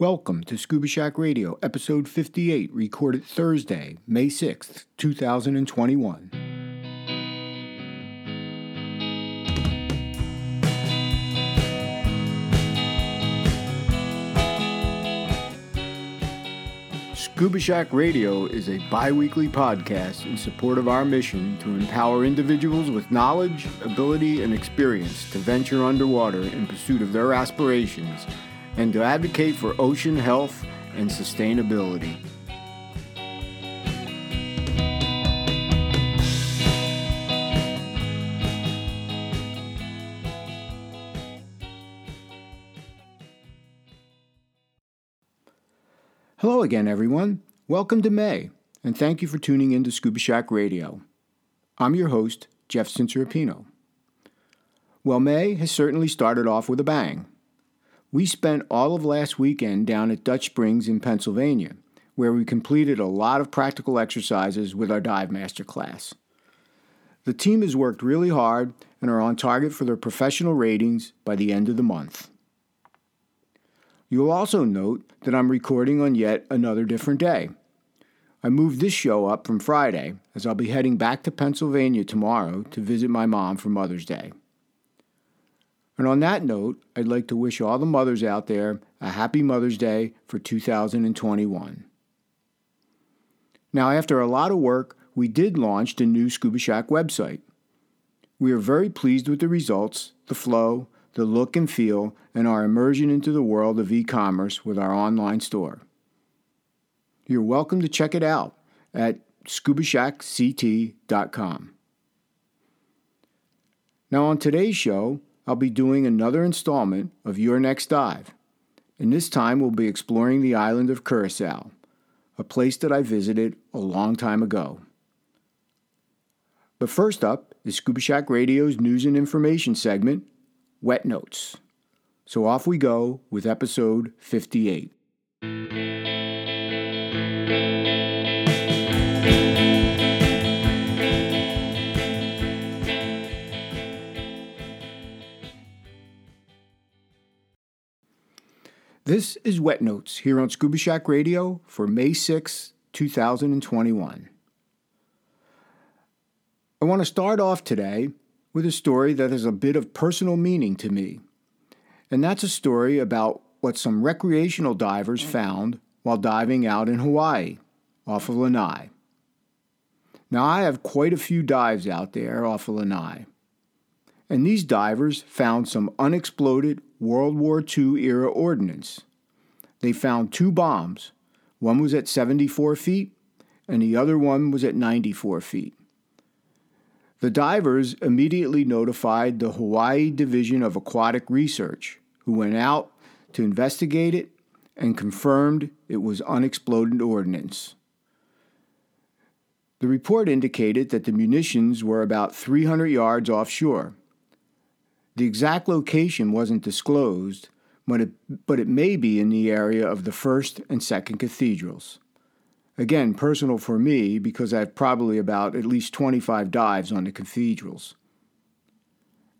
Welcome to Scuba Shack Radio, episode 58, recorded Thursday, May 6th, 2021. Scuba Shack Radio is a bi weekly podcast in support of our mission to empower individuals with knowledge, ability, and experience to venture underwater in pursuit of their aspirations and to advocate for ocean health and sustainability. Hello again, everyone. Welcome to May, and thank you for tuning in to Scuba Shack Radio. I'm your host, Jeff Cincerapino. Well, May has certainly started off with a bang. We spent all of last weekend down at Dutch Springs in Pennsylvania, where we completed a lot of practical exercises with our Dive Master class. The team has worked really hard and are on target for their professional ratings by the end of the month. You'll also note that I'm recording on yet another different day. I moved this show up from Friday, as I'll be heading back to Pennsylvania tomorrow to visit my mom for Mother's Day. And on that note, I'd like to wish all the mothers out there a happy Mother's Day for 2021. Now, after a lot of work, we did launch the new Scuba Shack website. We are very pleased with the results, the flow, the look and feel, and our immersion into the world of e commerce with our online store. You're welcome to check it out at scubashackct.com. Now, on today's show, I'll be doing another installment of Your Next Dive, and this time we'll be exploring the island of Curacao, a place that I visited a long time ago. But first up is Scuba Shack Radio's news and information segment, Wet Notes. So off we go with episode 58. This is Wet Notes here on Scuba Shack Radio for May 6, 2021. I want to start off today with a story that has a bit of personal meaning to me. And that's a story about what some recreational divers found while diving out in Hawaii off of Lanai. Now, I have quite a few dives out there off of Lanai. And these divers found some unexploded World War II era ordnance. They found two bombs. One was at 74 feet, and the other one was at 94 feet. The divers immediately notified the Hawaii Division of Aquatic Research, who went out to investigate it and confirmed it was unexploded ordnance. The report indicated that the munitions were about 300 yards offshore. The exact location wasn't disclosed, but it, but it may be in the area of the first and second cathedrals. Again, personal for me because I have probably about at least 25 dives on the cathedrals.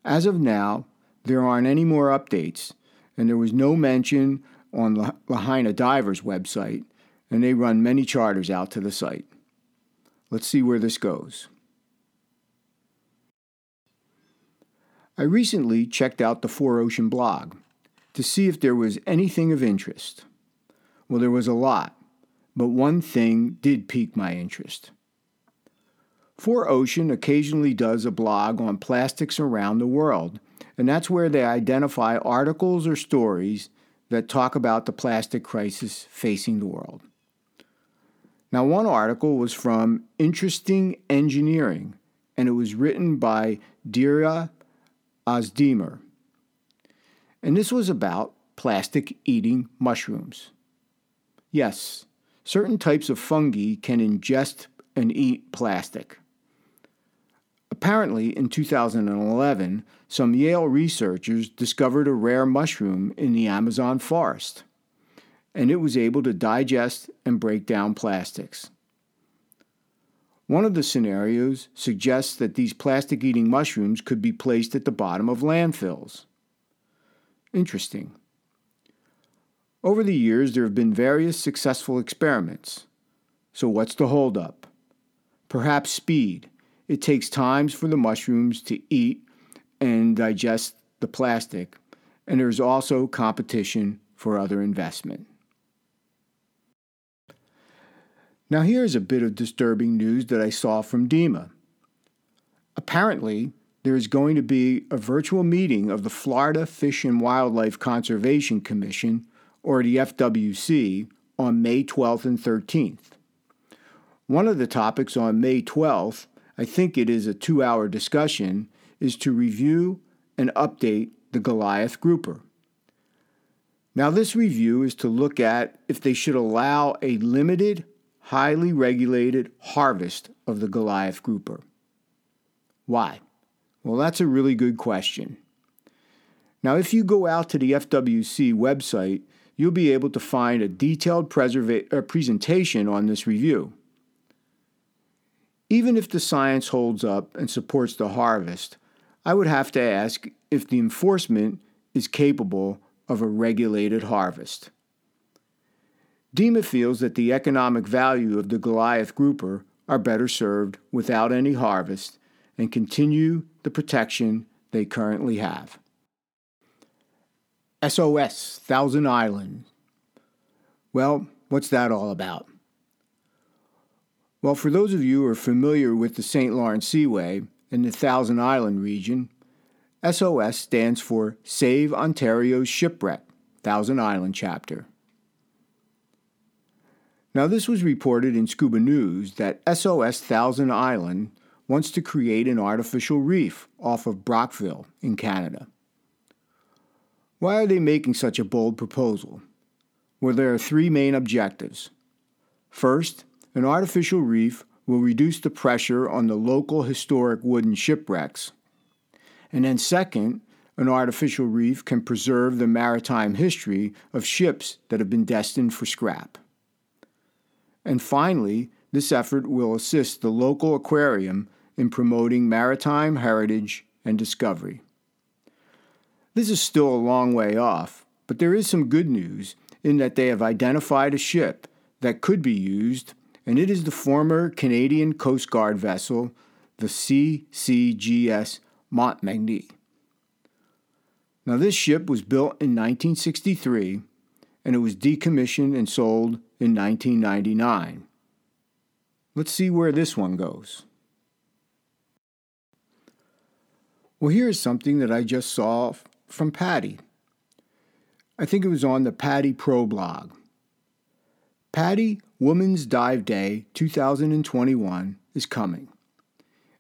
As of now, there aren't any more updates, and there was no mention on Lahaina Divers website, and they run many charters out to the site. Let's see where this goes. I recently checked out the Four Ocean blog to see if there was anything of interest. Well, there was a lot but one thing did pique my interest. Four Ocean occasionally does a blog on plastics around the world, and that's where they identify articles or stories that talk about the plastic crisis facing the world. Now, one article was from Interesting Engineering, and it was written by Derya Ozdemir. And this was about plastic eating mushrooms. Yes, certain types of fungi can ingest and eat plastic. Apparently, in 2011, some Yale researchers discovered a rare mushroom in the Amazon forest, and it was able to digest and break down plastics. One of the scenarios suggests that these plastic eating mushrooms could be placed at the bottom of landfills. Interesting. Over the years, there have been various successful experiments. So, what's the holdup? Perhaps speed. It takes times for the mushrooms to eat and digest the plastic, and there's also competition for other investment. Now, here's a bit of disturbing news that I saw from DEMA. Apparently, there is going to be a virtual meeting of the Florida Fish and Wildlife Conservation Commission, or the FWC, on May 12th and 13th. One of the topics on May 12th, I think it is a two hour discussion, is to review and update the Goliath grouper. Now, this review is to look at if they should allow a limited, highly regulated harvest of the Goliath grouper. Why? Well, that's a really good question. Now, if you go out to the FWC website, you'll be able to find a detailed preserva- uh, presentation on this review. Even if the science holds up and supports the harvest, I would have to ask if the enforcement is capable of a regulated harvest. DEMA feels that the economic value of the Goliath grouper are better served without any harvest and continue the protection they currently have. SOS, Thousand Island. Well, what's that all about? Well, for those of you who are familiar with the St. Lawrence Seaway and the Thousand Island region, SOS stands for Save Ontario's Shipwreck, Thousand Island Chapter. Now, this was reported in Scuba News that SOS Thousand Island wants to create an artificial reef off of Brockville in Canada. Why are they making such a bold proposal? Well, there are three main objectives. First, an artificial reef will reduce the pressure on the local historic wooden shipwrecks. And then, second, an artificial reef can preserve the maritime history of ships that have been destined for scrap. And finally, this effort will assist the local aquarium in promoting maritime heritage and discovery. This is still a long way off, but there is some good news in that they have identified a ship that could be used, and it is the former Canadian Coast Guard vessel, the CCGS Montmagny. Now, this ship was built in 1963 and it was decommissioned and sold in 1999. Let's see where this one goes. Well, here's something that I just saw from PADI. I think it was on the PADI Pro blog. PADI Women's Dive Day 2021 is coming.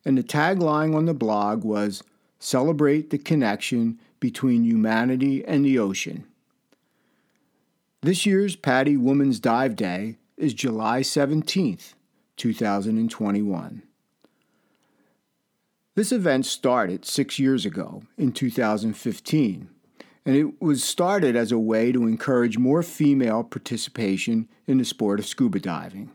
And the tagline on the blog was Celebrate the connection between humanity and the ocean. This year's PADI Women's Dive Day is July 17th, 2021. This event started six years ago in 2015, and it was started as a way to encourage more female participation in the sport of scuba diving.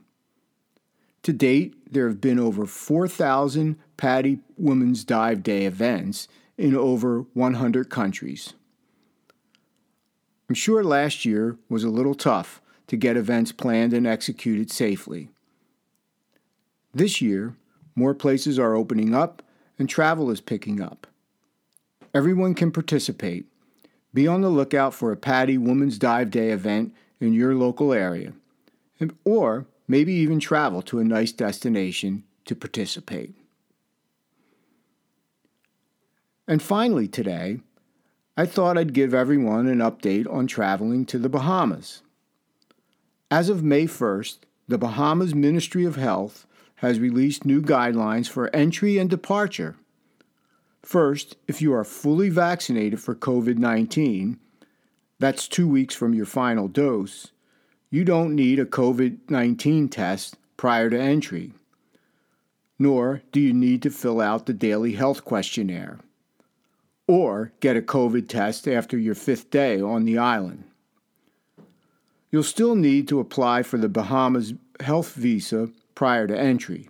To date, there have been over 4,000 PADI Women's Dive Day events in over 100 countries. I'm sure last year was a little tough to get events planned and executed safely. This year, more places are opening up and travel is picking up. Everyone can participate. Be on the lookout for a PADI Women's Dive Day event in your local area, or maybe even travel to a nice destination to participate. And finally, today, I thought I'd give everyone an update on traveling to the Bahamas. As of May 1st, the Bahamas Ministry of Health has released new guidelines for entry and departure. First, if you are fully vaccinated for COVID 19, that's two weeks from your final dose, you don't need a COVID 19 test prior to entry, nor do you need to fill out the daily health questionnaire or get a COVID test after your fifth day on the island. You'll still need to apply for the Bahamas health visa prior to entry.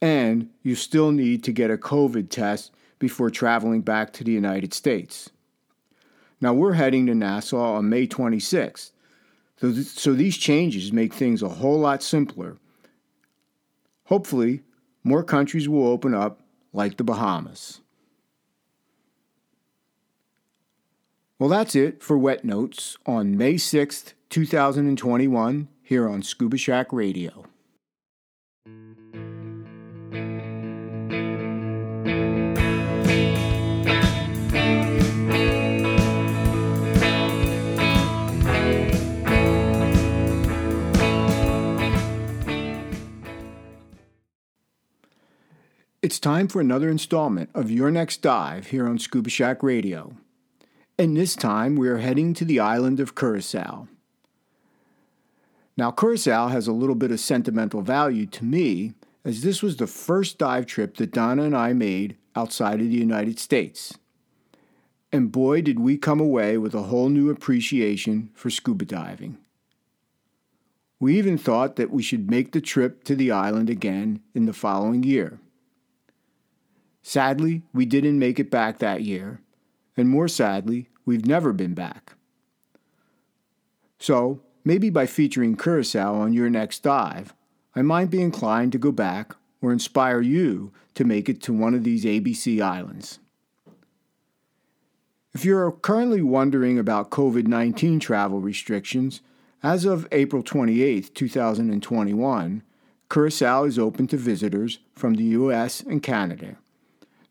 And you still need to get a COVID test before traveling back to the United States. Now we're heading to Nassau on May 26th. So, th- so these changes make things a whole lot simpler. Hopefully, more countries will open up, like the Bahamas. Well, that's it for Wet Notes on May 6th, 2021, here on Scuba Shack Radio. It's time for another installment of Your Next Dive here on Scuba Shack Radio. And this time we are heading to the island of Curacao. Now, Curacao has a little bit of sentimental value to me, as this was the first dive trip that Donna and I made outside of the United States. And boy, did we come away with a whole new appreciation for scuba diving. We even thought that we should make the trip to the island again in the following year. Sadly, we didn't make it back that year, and more sadly, we've never been back. So, maybe by featuring Curacao on your next dive, I might be inclined to go back or inspire you to make it to one of these ABC islands. If you're currently wondering about COVID 19 travel restrictions, as of April 28, 2021, Curacao is open to visitors from the US and Canada.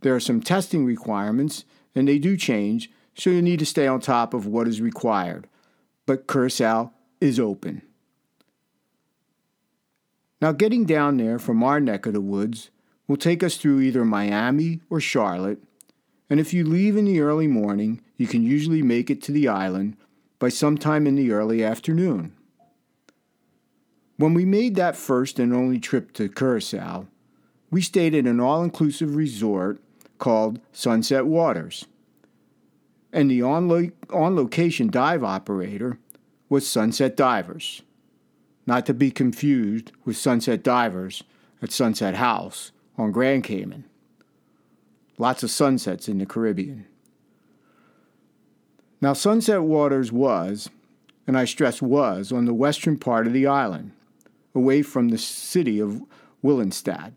There are some testing requirements, and they do change, so you need to stay on top of what is required. But Curacao is open. Now, getting down there from our neck of the woods will take us through either Miami or Charlotte, and if you leave in the early morning, you can usually make it to the island by sometime in the early afternoon. When we made that first and only trip to Curacao, we stayed at an all inclusive resort called Sunset Waters. And the on, lo- on location dive operator was Sunset Divers, not to be confused with Sunset Divers at Sunset House on Grand Cayman. Lots of sunsets in the Caribbean. Now, Sunset Waters was, and I stress was, on the western part of the island, away from the city of Willemstad.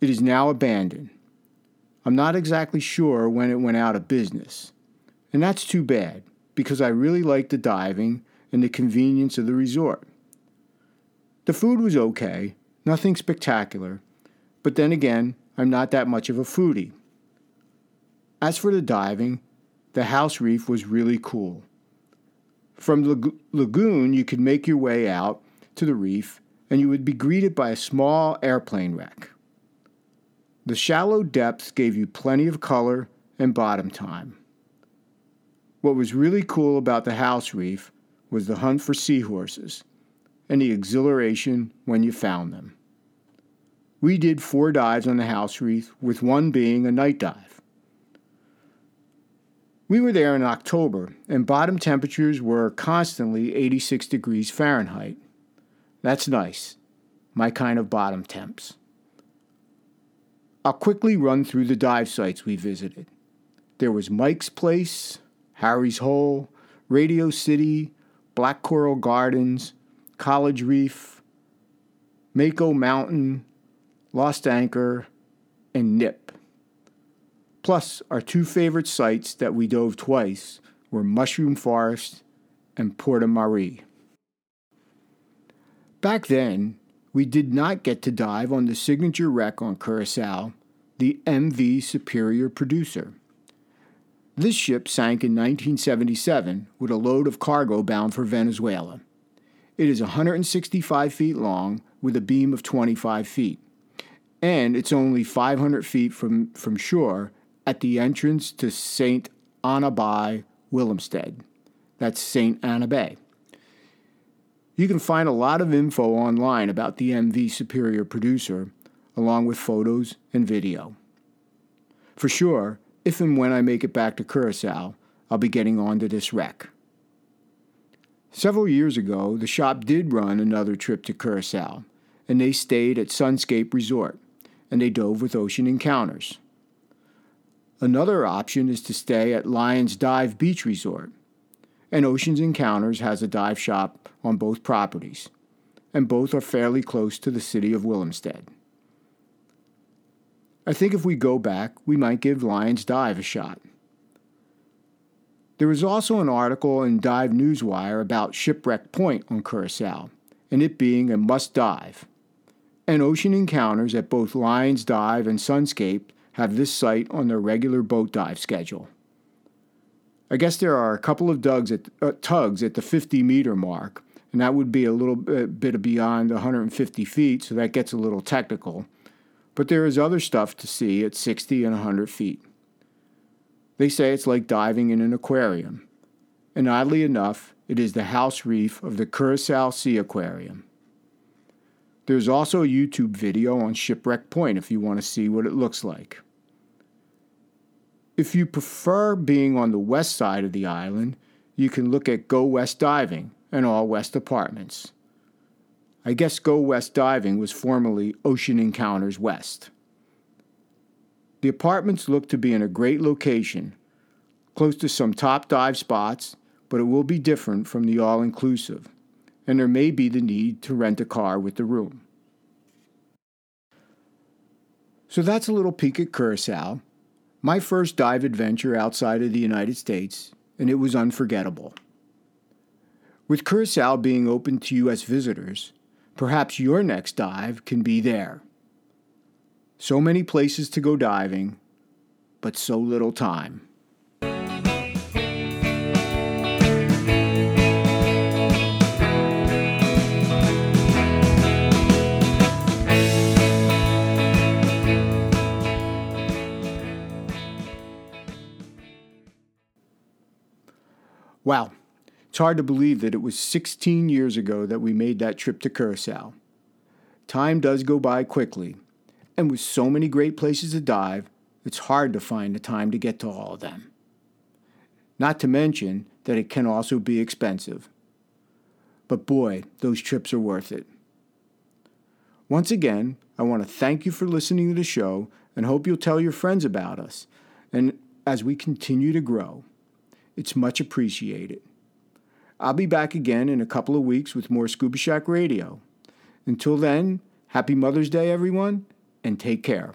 It is now abandoned. I'm not exactly sure when it went out of business. And that's too bad, because I really liked the diving and the convenience of the resort. The food was okay, nothing spectacular, but then again, I'm not that much of a foodie. As for the diving, the house reef was really cool. From the lagoon, you could make your way out to the reef and you would be greeted by a small airplane wreck. The shallow depths gave you plenty of color and bottom time. What was really cool about the house reef was the hunt for seahorses and the exhilaration when you found them. We did four dives on the house reef, with one being a night dive. We were there in October, and bottom temperatures were constantly 86 degrees Fahrenheit. That's nice, my kind of bottom temps. I'll quickly run through the dive sites we visited. There was Mike's Place, Harry's Hole, Radio City, Black Coral Gardens, College Reef, Mako Mountain, Lost Anchor, and Nip. Plus, our two favorite sites that we dove twice were Mushroom Forest and Porto Marie. Back then, we did not get to dive on the signature wreck on Curacao, the MV Superior Producer. This ship sank in 1977 with a load of cargo bound for Venezuela. It is 165 feet long with a beam of 25 feet, and it's only 500 feet from, from shore at the entrance to St. Anna Bay, Willemstad. That's St. Anna Bay. You can find a lot of info online about the MV Superior Producer, along with photos and video. For sure, if and when I make it back to Curacao, I'll be getting onto this wreck. Several years ago, the shop did run another trip to Curacao, and they stayed at Sunscape Resort, and they dove with Ocean Encounters. Another option is to stay at Lions Dive Beach Resort, and Oceans Encounters has a dive shop on both properties, and both are fairly close to the city of Willemstad. I think if we go back, we might give Lions Dive a shot. There was also an article in Dive Newswire about Shipwreck Point on Curacao, and it being a must dive. And ocean encounters at both Lions Dive and Sunscape have this site on their regular boat dive schedule. I guess there are a couple of tugs at, uh, tugs at the 50 meter mark, and that would be a little bit, beyond 150 feet, so that gets a little technical. But there is other stuff to see at 60 and 100 feet. They say it's like diving in an aquarium. And oddly enough, it is the house reef of the Curacao Sea Aquarium. There's also a YouTube video on Shipwreck Point if you want to see what it looks like. If you prefer being on the west side of the island, you can look at Go West Diving and All West Apartments. I guess Go West Diving was formerly Ocean Encounters West. The apartments look to be in a great location, close to some top dive spots, but it will be different from the all inclusive, and there may be the need to rent a car with the room. So that's a little peek at Curacao, my first dive adventure outside of the United States, and it was unforgettable. With Curacao being open to U.S. visitors, perhaps your next dive can be there. So many places to go diving, but so little time. Wow, it's hard to believe that it was 16 years ago that we made that trip to Curacao. Time does go by quickly and with so many great places to dive, it's hard to find the time to get to all of them. Not to mention that it can also be expensive. But boy, those trips are worth it. Once again, I want to thank you for listening to the show and hope you'll tell your friends about us. And as we continue to grow, it's much appreciated. I'll be back again in a couple of weeks with more Scuba Shack Radio. Until then, happy Mother's Day, everyone, and take care.